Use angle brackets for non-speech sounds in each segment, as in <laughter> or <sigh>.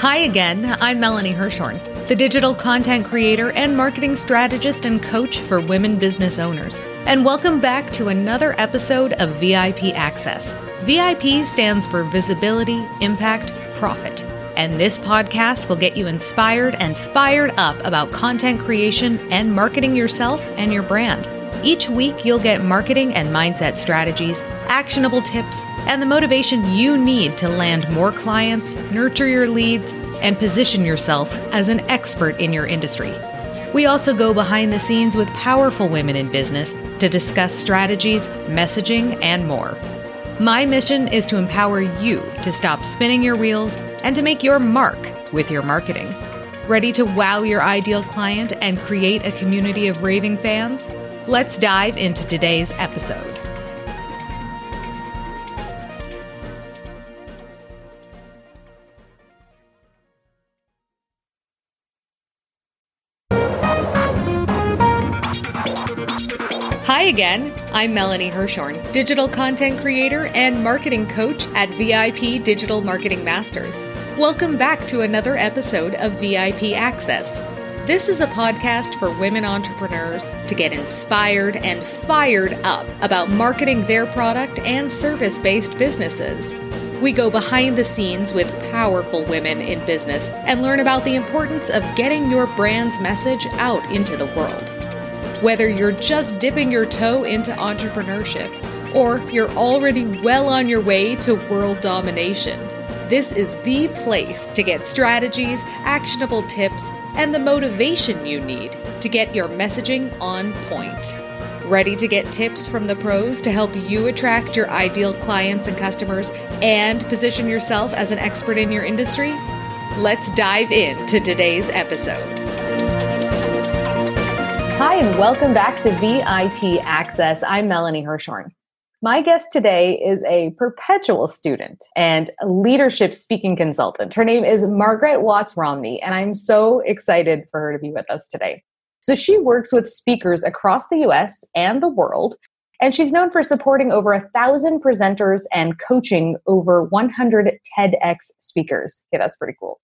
Hi again, I'm Melanie Herschorn, the digital content creator and marketing strategist and coach for women business owners. And welcome back to another episode of VIP Access. VIP stands for Visibility, Impact, Profit. And this podcast will get you inspired and fired up about content creation and marketing yourself and your brand. Each week, you'll get marketing and mindset strategies, actionable tips, and the motivation you need to land more clients, nurture your leads, and position yourself as an expert in your industry. We also go behind the scenes with powerful women in business to discuss strategies, messaging, and more. My mission is to empower you to stop spinning your wheels and to make your mark with your marketing. Ready to wow your ideal client and create a community of raving fans? Let's dive into today's episode. Again. I'm Melanie Herschorn, digital content creator and marketing coach at VIP Digital Marketing Masters. Welcome back to another episode of VIP Access. This is a podcast for women entrepreneurs to get inspired and fired up about marketing their product and service based businesses. We go behind the scenes with powerful women in business and learn about the importance of getting your brand's message out into the world. Whether you're just dipping your toe into entrepreneurship or you're already well on your way to world domination, this is the place to get strategies, actionable tips, and the motivation you need to get your messaging on point. Ready to get tips from the pros to help you attract your ideal clients and customers and position yourself as an expert in your industry? Let's dive into today's episode. Hi, and welcome back to VIP Access. I'm Melanie Herschorn. My guest today is a perpetual student and leadership speaking consultant. Her name is Margaret Watts Romney, and I'm so excited for her to be with us today. So, she works with speakers across the US and the world, and she's known for supporting over a thousand presenters and coaching over 100 TEDx speakers. Okay, that's pretty cool.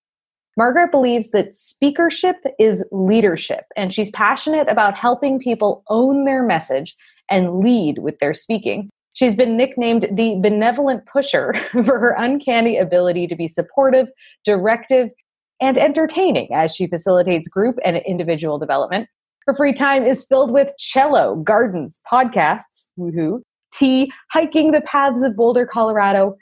Margaret believes that speakership is leadership, and she's passionate about helping people own their message and lead with their speaking. She's been nicknamed the benevolent pusher <laughs> for her uncanny ability to be supportive, directive, and entertaining as she facilitates group and individual development. Her free time is filled with cello, gardens, podcasts, woohoo, tea, hiking the paths of Boulder, Colorado,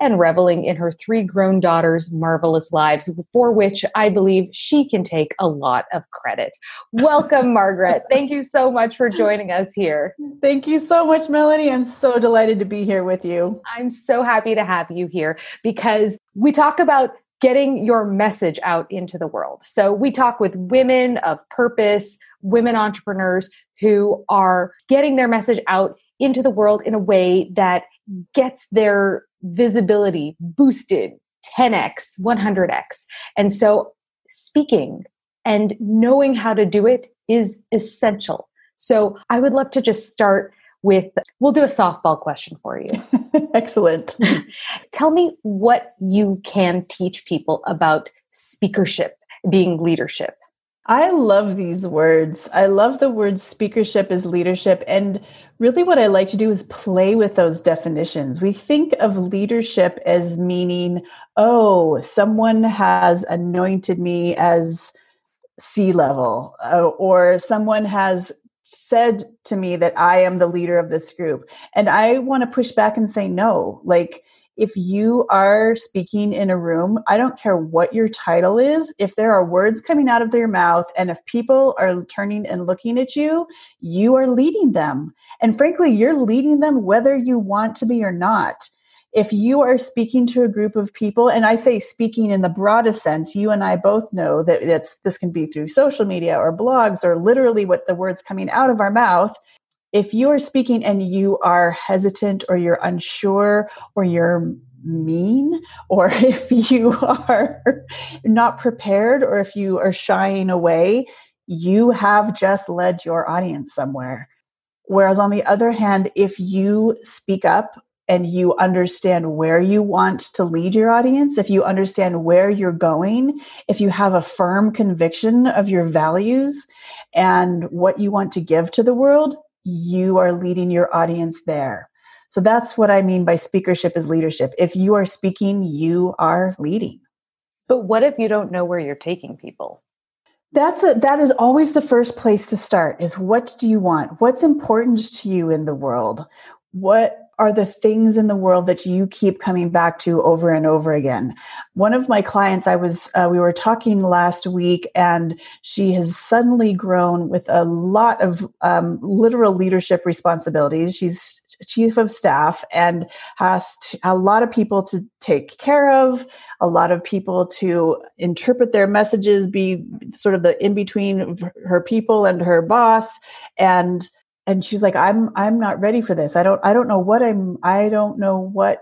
and reveling in her three grown daughters' marvelous lives, for which I believe she can take a lot of credit. Welcome, Margaret. <laughs> Thank you so much for joining us here. Thank you so much, Melanie. I'm so delighted to be here with you. I'm so happy to have you here because we talk about getting your message out into the world. So we talk with women of purpose, women entrepreneurs who are getting their message out into the world in a way that gets their visibility boosted 10x, 100x. And so speaking and knowing how to do it is essential. So I would love to just start with we'll do a softball question for you. <laughs> Excellent. <laughs> Tell me what you can teach people about speakership, being leadership. I love these words. I love the word speakership is leadership. And really, what I like to do is play with those definitions. We think of leadership as meaning, oh, someone has anointed me as C level, uh, or someone has said to me that I am the leader of this group. And I want to push back and say, no, like, if you are speaking in a room, I don't care what your title is, if there are words coming out of your mouth and if people are turning and looking at you, you are leading them. And frankly, you're leading them whether you want to be or not. If you are speaking to a group of people, and I say speaking in the broadest sense, you and I both know that this can be through social media or blogs or literally what the words coming out of our mouth if you are speaking and you are hesitant or you're unsure or you're mean or <laughs> if you are not prepared or if you are shying away you have just led your audience somewhere. Whereas on the other hand if you speak up and you understand where you want to lead your audience, if you understand where you're going, if you have a firm conviction of your values and what you want to give to the world, you are leading your audience there. So that's what I mean by speakership is leadership. If you are speaking, you are leading. But what if you don't know where you're taking people? That's a, that is always the first place to start is what do you want? What's important to you in the world? What are the things in the world that you keep coming back to over and over again? One of my clients, I was, uh, we were talking last week, and she has suddenly grown with a lot of um, literal leadership responsibilities. She's chief of staff and has to, a lot of people to take care of, a lot of people to interpret their messages, be sort of the in between her people and her boss, and and she's like, I'm I'm not ready for this. I don't I don't know what I'm I don't know what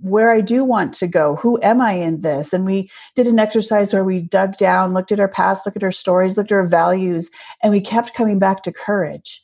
where I do want to go. Who am I in this? And we did an exercise where we dug down, looked at our past, looked at our stories, looked at our values, and we kept coming back to courage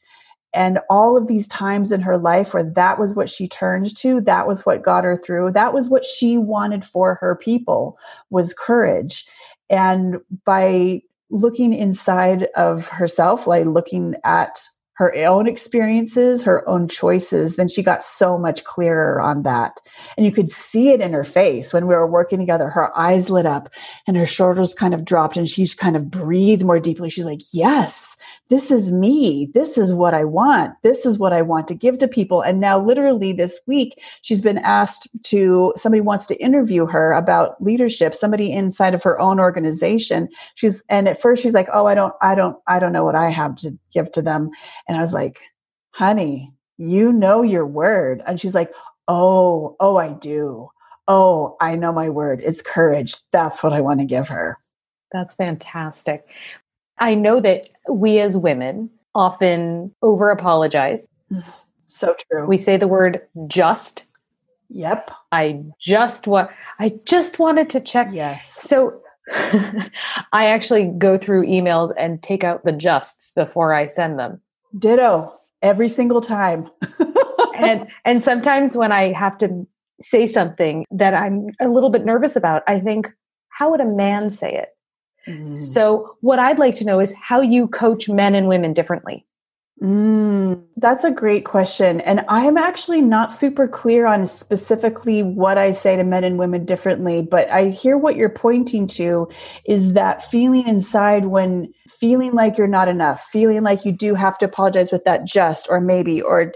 and all of these times in her life where that was what she turned to that was what got her through that was what she wanted for her people was courage and by looking inside of herself like looking at her own experiences, her own choices, then she got so much clearer on that. And you could see it in her face when we were working together. Her eyes lit up and her shoulders kind of dropped and she's kind of breathed more deeply. She's like, Yes, this is me. This is what I want. This is what I want to give to people. And now, literally, this week, she's been asked to, somebody wants to interview her about leadership, somebody inside of her own organization. She's, and at first she's like, Oh, I don't, I don't, I don't know what I have to give to them. And I was like, honey, you know your word. And she's like, oh, oh, I do. Oh, I know my word. It's courage. That's what I want to give her. That's fantastic. I know that we as women often over apologize. <sighs> So true. We say the word just. Yep. I just want I just wanted to check. Yes. So <laughs> I actually go through emails and take out the justs before I send them. Ditto. Every single time. <laughs> and and sometimes when I have to say something that I'm a little bit nervous about, I think, how would a man say it? Mm. So, what I'd like to know is how you coach men and women differently. Mm, that's a great question. And I'm actually not super clear on specifically what I say to men and women differently, but I hear what you're pointing to is that feeling inside when feeling like you're not enough, feeling like you do have to apologize with that just or maybe, or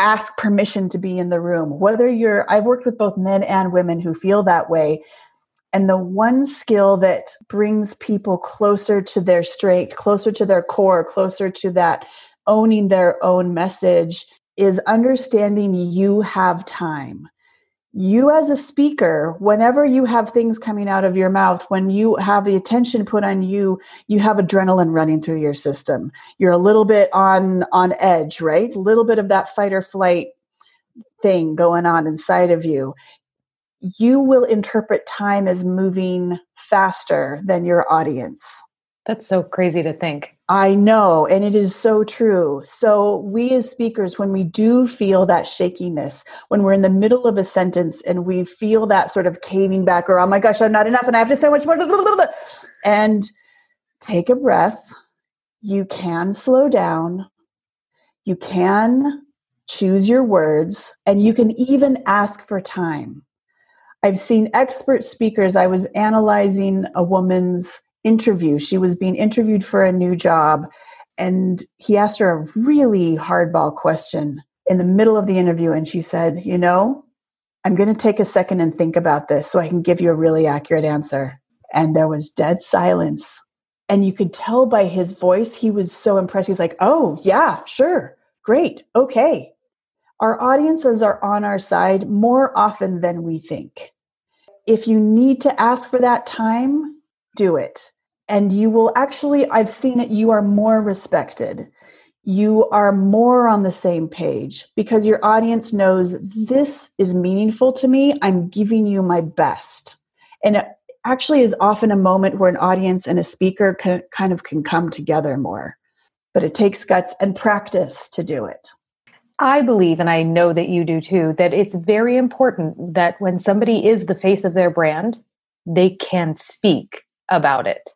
ask permission to be in the room. Whether you're, I've worked with both men and women who feel that way. And the one skill that brings people closer to their strength, closer to their core, closer to that owning their own message is understanding you have time. You, as a speaker, whenever you have things coming out of your mouth, when you have the attention put on you, you have adrenaline running through your system. You're a little bit on on edge, right? A little bit of that fight or flight thing going on inside of you you will interpret time as moving faster than your audience. That's so crazy to think. I know, and it is so true. So, we as speakers, when we do feel that shakiness, when we're in the middle of a sentence and we feel that sort of caving back, or oh my gosh, I'm not enough and I have to say much more, and take a breath. You can slow down. You can choose your words, and you can even ask for time. I've seen expert speakers. I was analyzing a woman's interview. She was being interviewed for a new job, and he asked her a really hardball question in the middle of the interview. And she said, You know, I'm going to take a second and think about this so I can give you a really accurate answer. And there was dead silence. And you could tell by his voice, he was so impressed. He's like, Oh, yeah, sure, great, okay. Our audiences are on our side more often than we think. If you need to ask for that time, do it. And you will actually, I've seen it, you are more respected. You are more on the same page because your audience knows this is meaningful to me. I'm giving you my best. And it actually is often a moment where an audience and a speaker can, kind of can come together more. But it takes guts and practice to do it. I believe, and I know that you do too, that it's very important that when somebody is the face of their brand, they can speak about it.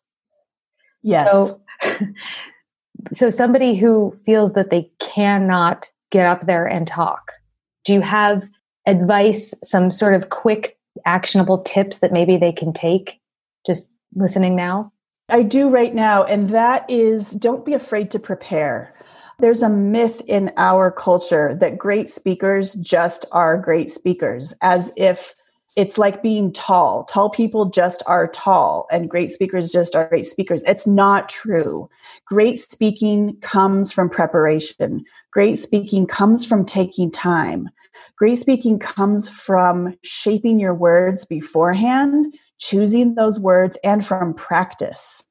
Yes. So, <laughs> so somebody who feels that they cannot get up there and talk, do you have advice, some sort of quick actionable tips that maybe they can take just listening now? I do right now, and that is don't be afraid to prepare. There's a myth in our culture that great speakers just are great speakers, as if it's like being tall. Tall people just are tall, and great speakers just are great speakers. It's not true. Great speaking comes from preparation, great speaking comes from taking time. Great speaking comes from shaping your words beforehand, choosing those words, and from practice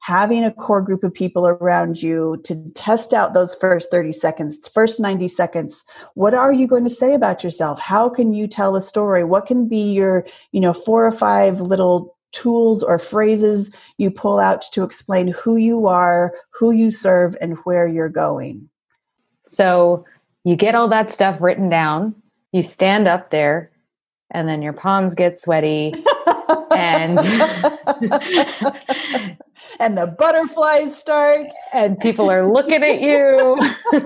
having a core group of people around you to test out those first 30 seconds, first 90 seconds. What are you going to say about yourself? How can you tell a story? What can be your, you know, four or five little tools or phrases you pull out to explain who you are, who you serve, and where you're going? So you get all that stuff written down, you stand up there, and then your palms get sweaty. <laughs> and <laughs> and the butterflies start and people are looking at you <laughs>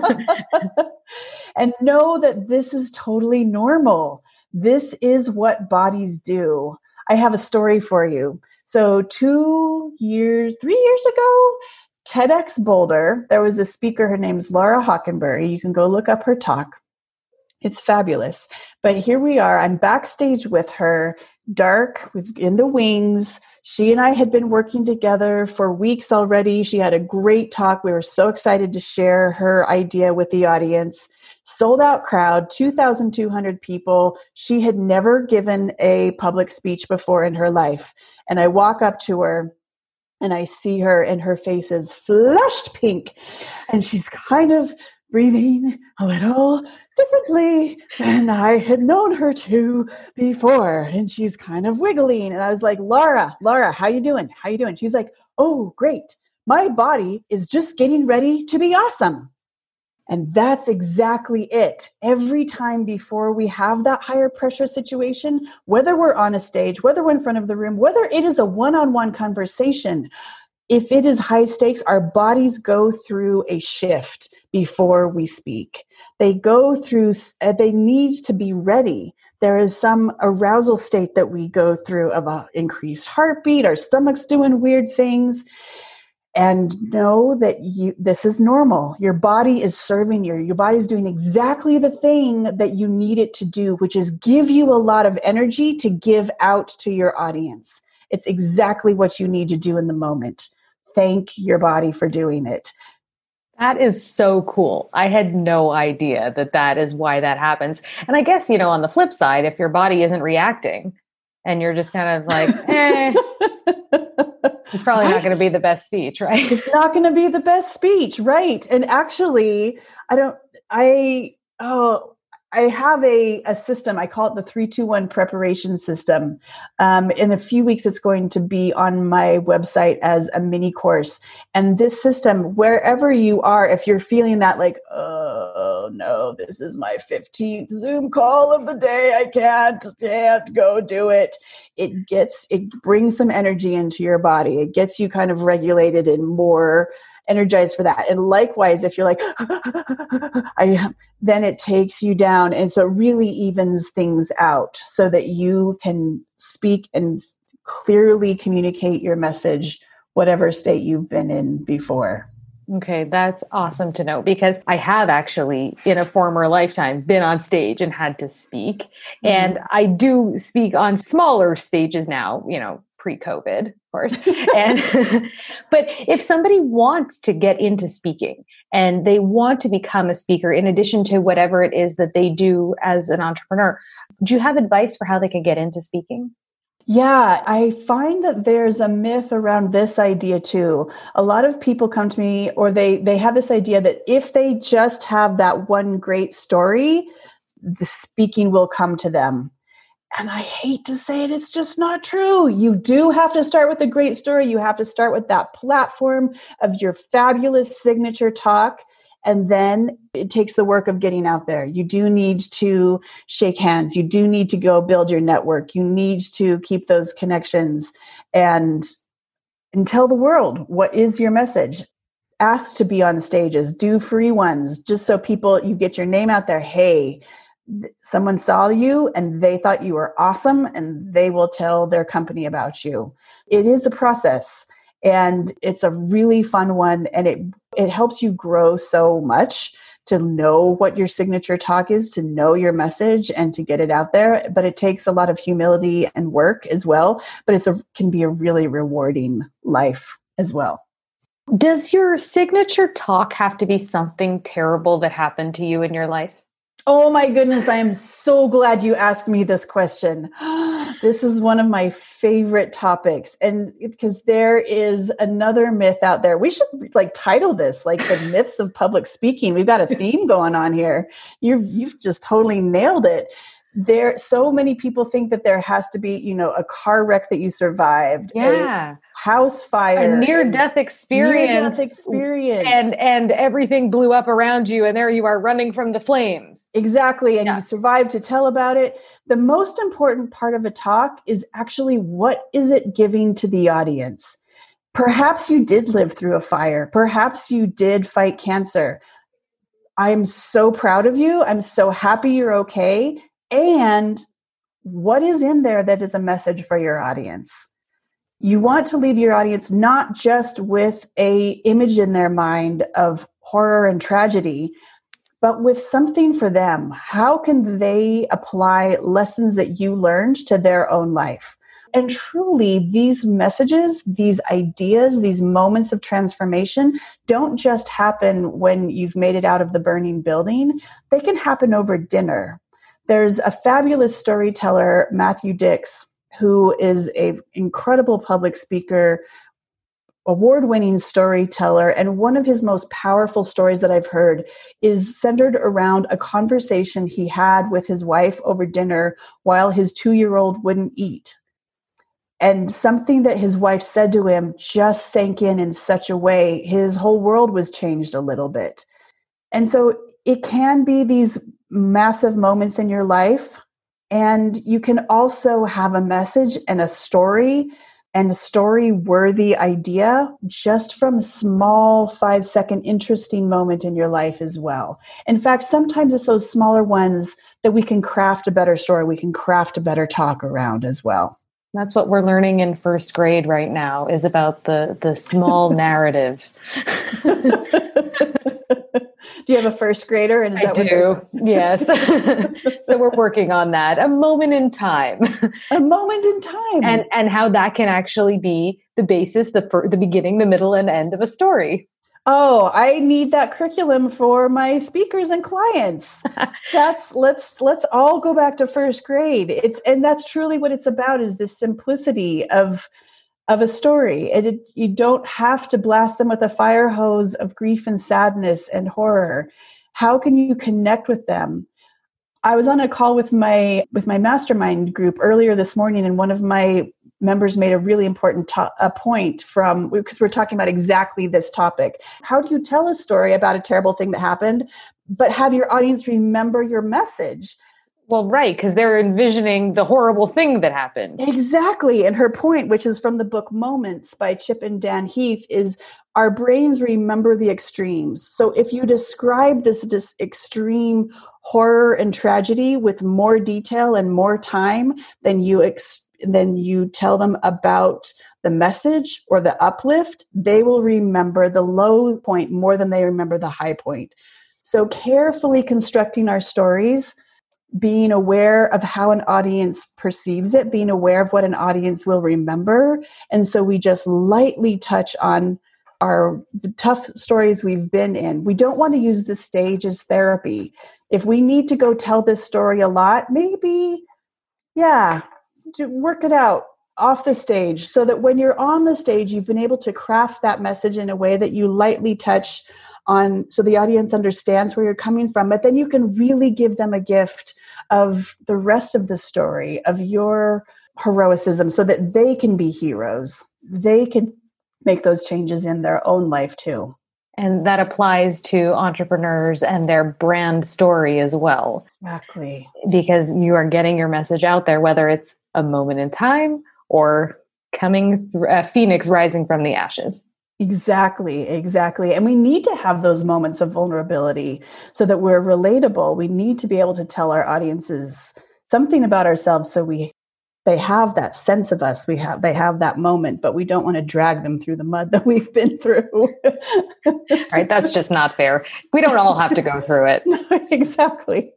and know that this is totally normal this is what bodies do i have a story for you so 2 years 3 years ago TEDx Boulder, there was a speaker, her name's Laura Hockenberry. You can go look up her talk. It's fabulous. But here we are. I'm backstage with her, dark, in the wings. She and I had been working together for weeks already. She had a great talk. We were so excited to share her idea with the audience. Sold out crowd, 2,200 people. She had never given a public speech before in her life. And I walk up to her and I see her, and her face is flushed pink. And she's kind of breathing a little differently than I had known her to before. And she's kind of wiggling. And I was like, Laura, Laura, how you doing? How you doing? She's like, oh, great. My body is just getting ready to be awesome. And that's exactly it. Every time before we have that higher pressure situation, whether we're on a stage, whether we're in front of the room, whether it is a one on one conversation, if it is high stakes, our bodies go through a shift before we speak. They go through, uh, they need to be ready. There is some arousal state that we go through of a increased heartbeat, our stomach's doing weird things. And know that you this is normal. Your body is serving you. Your body is doing exactly the thing that you need it to do, which is give you a lot of energy to give out to your audience. It's exactly what you need to do in the moment. Thank your body for doing it. That is so cool. I had no idea that that is why that happens. And I guess, you know, on the flip side, if your body isn't reacting and you're just kind of like, <laughs> eh, it's probably not going to be the best speech, right? It's not going to be the best speech, right? And actually, I don't, I, oh, I have a, a system. I call it the 321 preparation system. Um, in a few weeks, it's going to be on my website as a mini course. And this system, wherever you are, if you're feeling that like, oh no, this is my 15th Zoom call of the day, I can't, can't go do it. It gets, it brings some energy into your body. It gets you kind of regulated and more energized for that. And likewise, if you're like, <laughs> I, then it takes you down. And so it really evens things out so that you can speak and clearly communicate your message, whatever state you've been in before. Okay, that's awesome to know because I have actually, in a former lifetime, been on stage and had to speak. Mm-hmm. And I do speak on smaller stages now, you know, pre-COVID, of course. <laughs> and <laughs> but if somebody wants to get into speaking and they want to become a speaker in addition to whatever it is that they do as an entrepreneur, do you have advice for how they can get into speaking? Yeah, I find that there's a myth around this idea too. A lot of people come to me or they they have this idea that if they just have that one great story, the speaking will come to them. And I hate to say it, it's just not true. You do have to start with a great story. You have to start with that platform of your fabulous signature talk. And then it takes the work of getting out there. You do need to shake hands. You do need to go build your network. You need to keep those connections and and tell the world what is your message. Ask to be on stages, do free ones just so people you get your name out there. Hey, someone saw you and they thought you were awesome and they will tell their company about you. It is a process and it's a really fun one and it it helps you grow so much to know what your signature talk is, to know your message and to get it out there, but it takes a lot of humility and work as well, but it's a can be a really rewarding life as well. Does your signature talk have to be something terrible that happened to you in your life? Oh my goodness, I am so glad you asked me this question. <gasps> this is one of my favorite topics. And because there is another myth out there. We should like title this like the myths of public speaking. We've got a theme going on here. You've you've just totally nailed it there so many people think that there has to be you know a car wreck that you survived yeah house fire a near death experience experience. And and everything blew up around you and there you are running from the flames. Exactly and yeah. you survived to tell about it. The most important part of a talk is actually what is it giving to the audience? Perhaps you did live through a fire. Perhaps you did fight cancer. I'm so proud of you. I'm so happy you're okay. And what is in there that is a message for your audience you want to leave your audience not just with a image in their mind of horror and tragedy but with something for them. How can they apply lessons that you learned to their own life? And truly these messages these ideas these moments of transformation don't just happen when you've made it out of the burning building. They can happen over dinner. There's a fabulous storyteller, Matthew Dicks, who is an incredible public speaker, award winning storyteller. And one of his most powerful stories that I've heard is centered around a conversation he had with his wife over dinner while his two year old wouldn't eat. And something that his wife said to him just sank in in such a way, his whole world was changed a little bit. And so it can be these massive moments in your life. And you can also have a message and a story and a story worthy idea just from a small five second interesting moment in your life as well. In fact, sometimes it's those smaller ones that we can craft a better story, we can craft a better talk around as well. That's what we're learning in first grade right now is about the the small <laughs> narrative. <laughs> do you have a first grader? And is I do. yes. <laughs> <laughs> so we're working on that. A moment in time. a moment in time. And and how that can actually be the basis, the fir- the beginning, the middle, and end of a story. Oh, I need that curriculum for my speakers and clients. <laughs> that's let's let's all go back to first grade. It's and that's truly what it's about is this simplicity of of a story. It, you don't have to blast them with a fire hose of grief and sadness and horror. How can you connect with them? I was on a call with my with my mastermind group earlier this morning, and one of my members made a really important to- a point from because we're talking about exactly this topic. How do you tell a story about a terrible thing that happened, but have your audience remember your message? Well, right, because they're envisioning the horrible thing that happened. Exactly. And her point, which is from the book Moments by Chip and Dan Heath, is our brains remember the extremes. So if you describe this, extreme horror and tragedy with more detail and more time than you ex- then you tell them about the message or the uplift, they will remember the low point more than they remember the high point. So carefully constructing our stories being aware of how an audience perceives it, being aware of what an audience will remember. And so we just lightly touch on our the tough stories we've been in. We don't want to use the stage as therapy. If we need to go tell this story a lot, maybe, yeah, work it out off the stage so that when you're on the stage, you've been able to craft that message in a way that you lightly touch on so the audience understands where you're coming from but then you can really give them a gift of the rest of the story of your heroicism so that they can be heroes they can make those changes in their own life too And that applies to entrepreneurs and their brand story as well. Exactly. Because you are getting your message out there, whether it's a moment in time or coming through a phoenix rising from the ashes. Exactly, exactly. And we need to have those moments of vulnerability so that we're relatable. We need to be able to tell our audiences something about ourselves so we they have that sense of us we have they have that moment but we don't want to drag them through the mud <laughs> that we've been through right that's just not fair we don't all have to go through it <laughs> exactly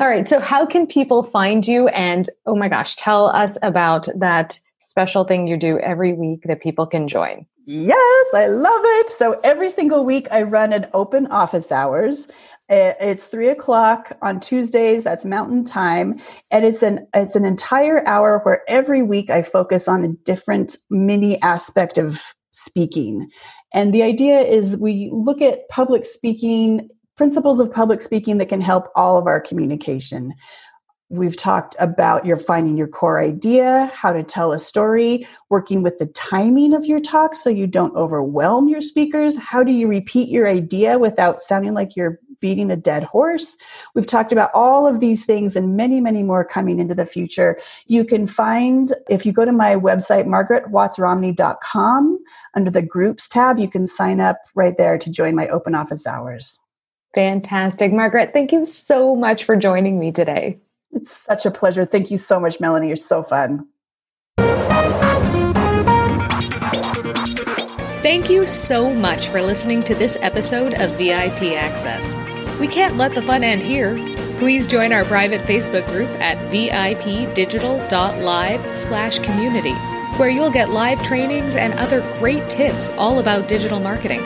all right so how can people find you and oh my gosh tell us about that special thing you do every week that people can join yes i love it so every single week i run an open office hours it's three o'clock on Tuesdays. That's Mountain Time, and it's an it's an entire hour where every week I focus on a different mini aspect of speaking. And the idea is we look at public speaking principles of public speaking that can help all of our communication. We've talked about your finding your core idea, how to tell a story, working with the timing of your talk so you don't overwhelm your speakers. How do you repeat your idea without sounding like you're beating a dead horse? We've talked about all of these things and many, many more coming into the future. You can find, if you go to my website, margaretwattsromney.com, under the groups tab, you can sign up right there to join my open office hours. Fantastic. Margaret, thank you so much for joining me today. It's such a pleasure. Thank you so much, Melanie. You're so fun. Thank you so much for listening to this episode of VIP Access. We can't let the fun end here. Please join our private Facebook group at vipdigital.live slash community, where you'll get live trainings and other great tips all about digital marketing.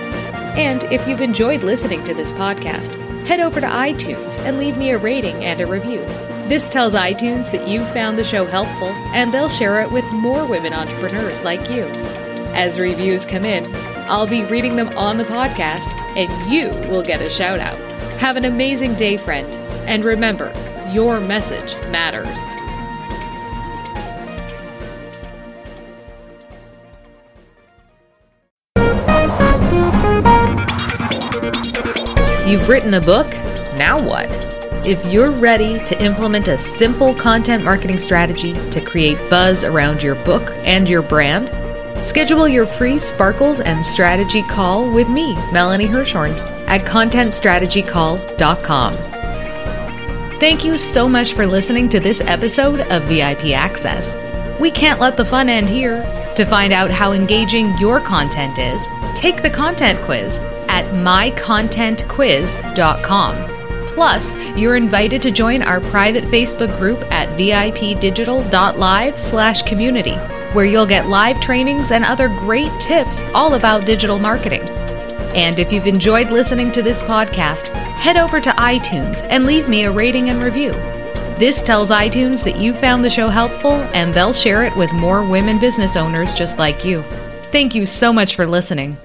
And if you've enjoyed listening to this podcast, head over to iTunes and leave me a rating and a review. This tells iTunes that you've found the show helpful, and they'll share it with more women entrepreneurs like you. As reviews come in, I'll be reading them on the podcast, and you will get a shout out. Have an amazing day, friend, and remember, your message matters. You've written a book? Now what? If you're ready to implement a simple content marketing strategy to create buzz around your book and your brand, schedule your free Sparkles and Strategy call with me, Melanie Herschorn, at contentstrategycall.com. Thank you so much for listening to this episode of VIP Access. We can't let the fun end here. To find out how engaging your content is, take the content quiz at mycontentquiz.com. Plus, you're invited to join our private Facebook group at vipdigital.live slash community, where you'll get live trainings and other great tips all about digital marketing. And if you've enjoyed listening to this podcast, head over to iTunes and leave me a rating and review. This tells iTunes that you found the show helpful and they'll share it with more women business owners just like you. Thank you so much for listening.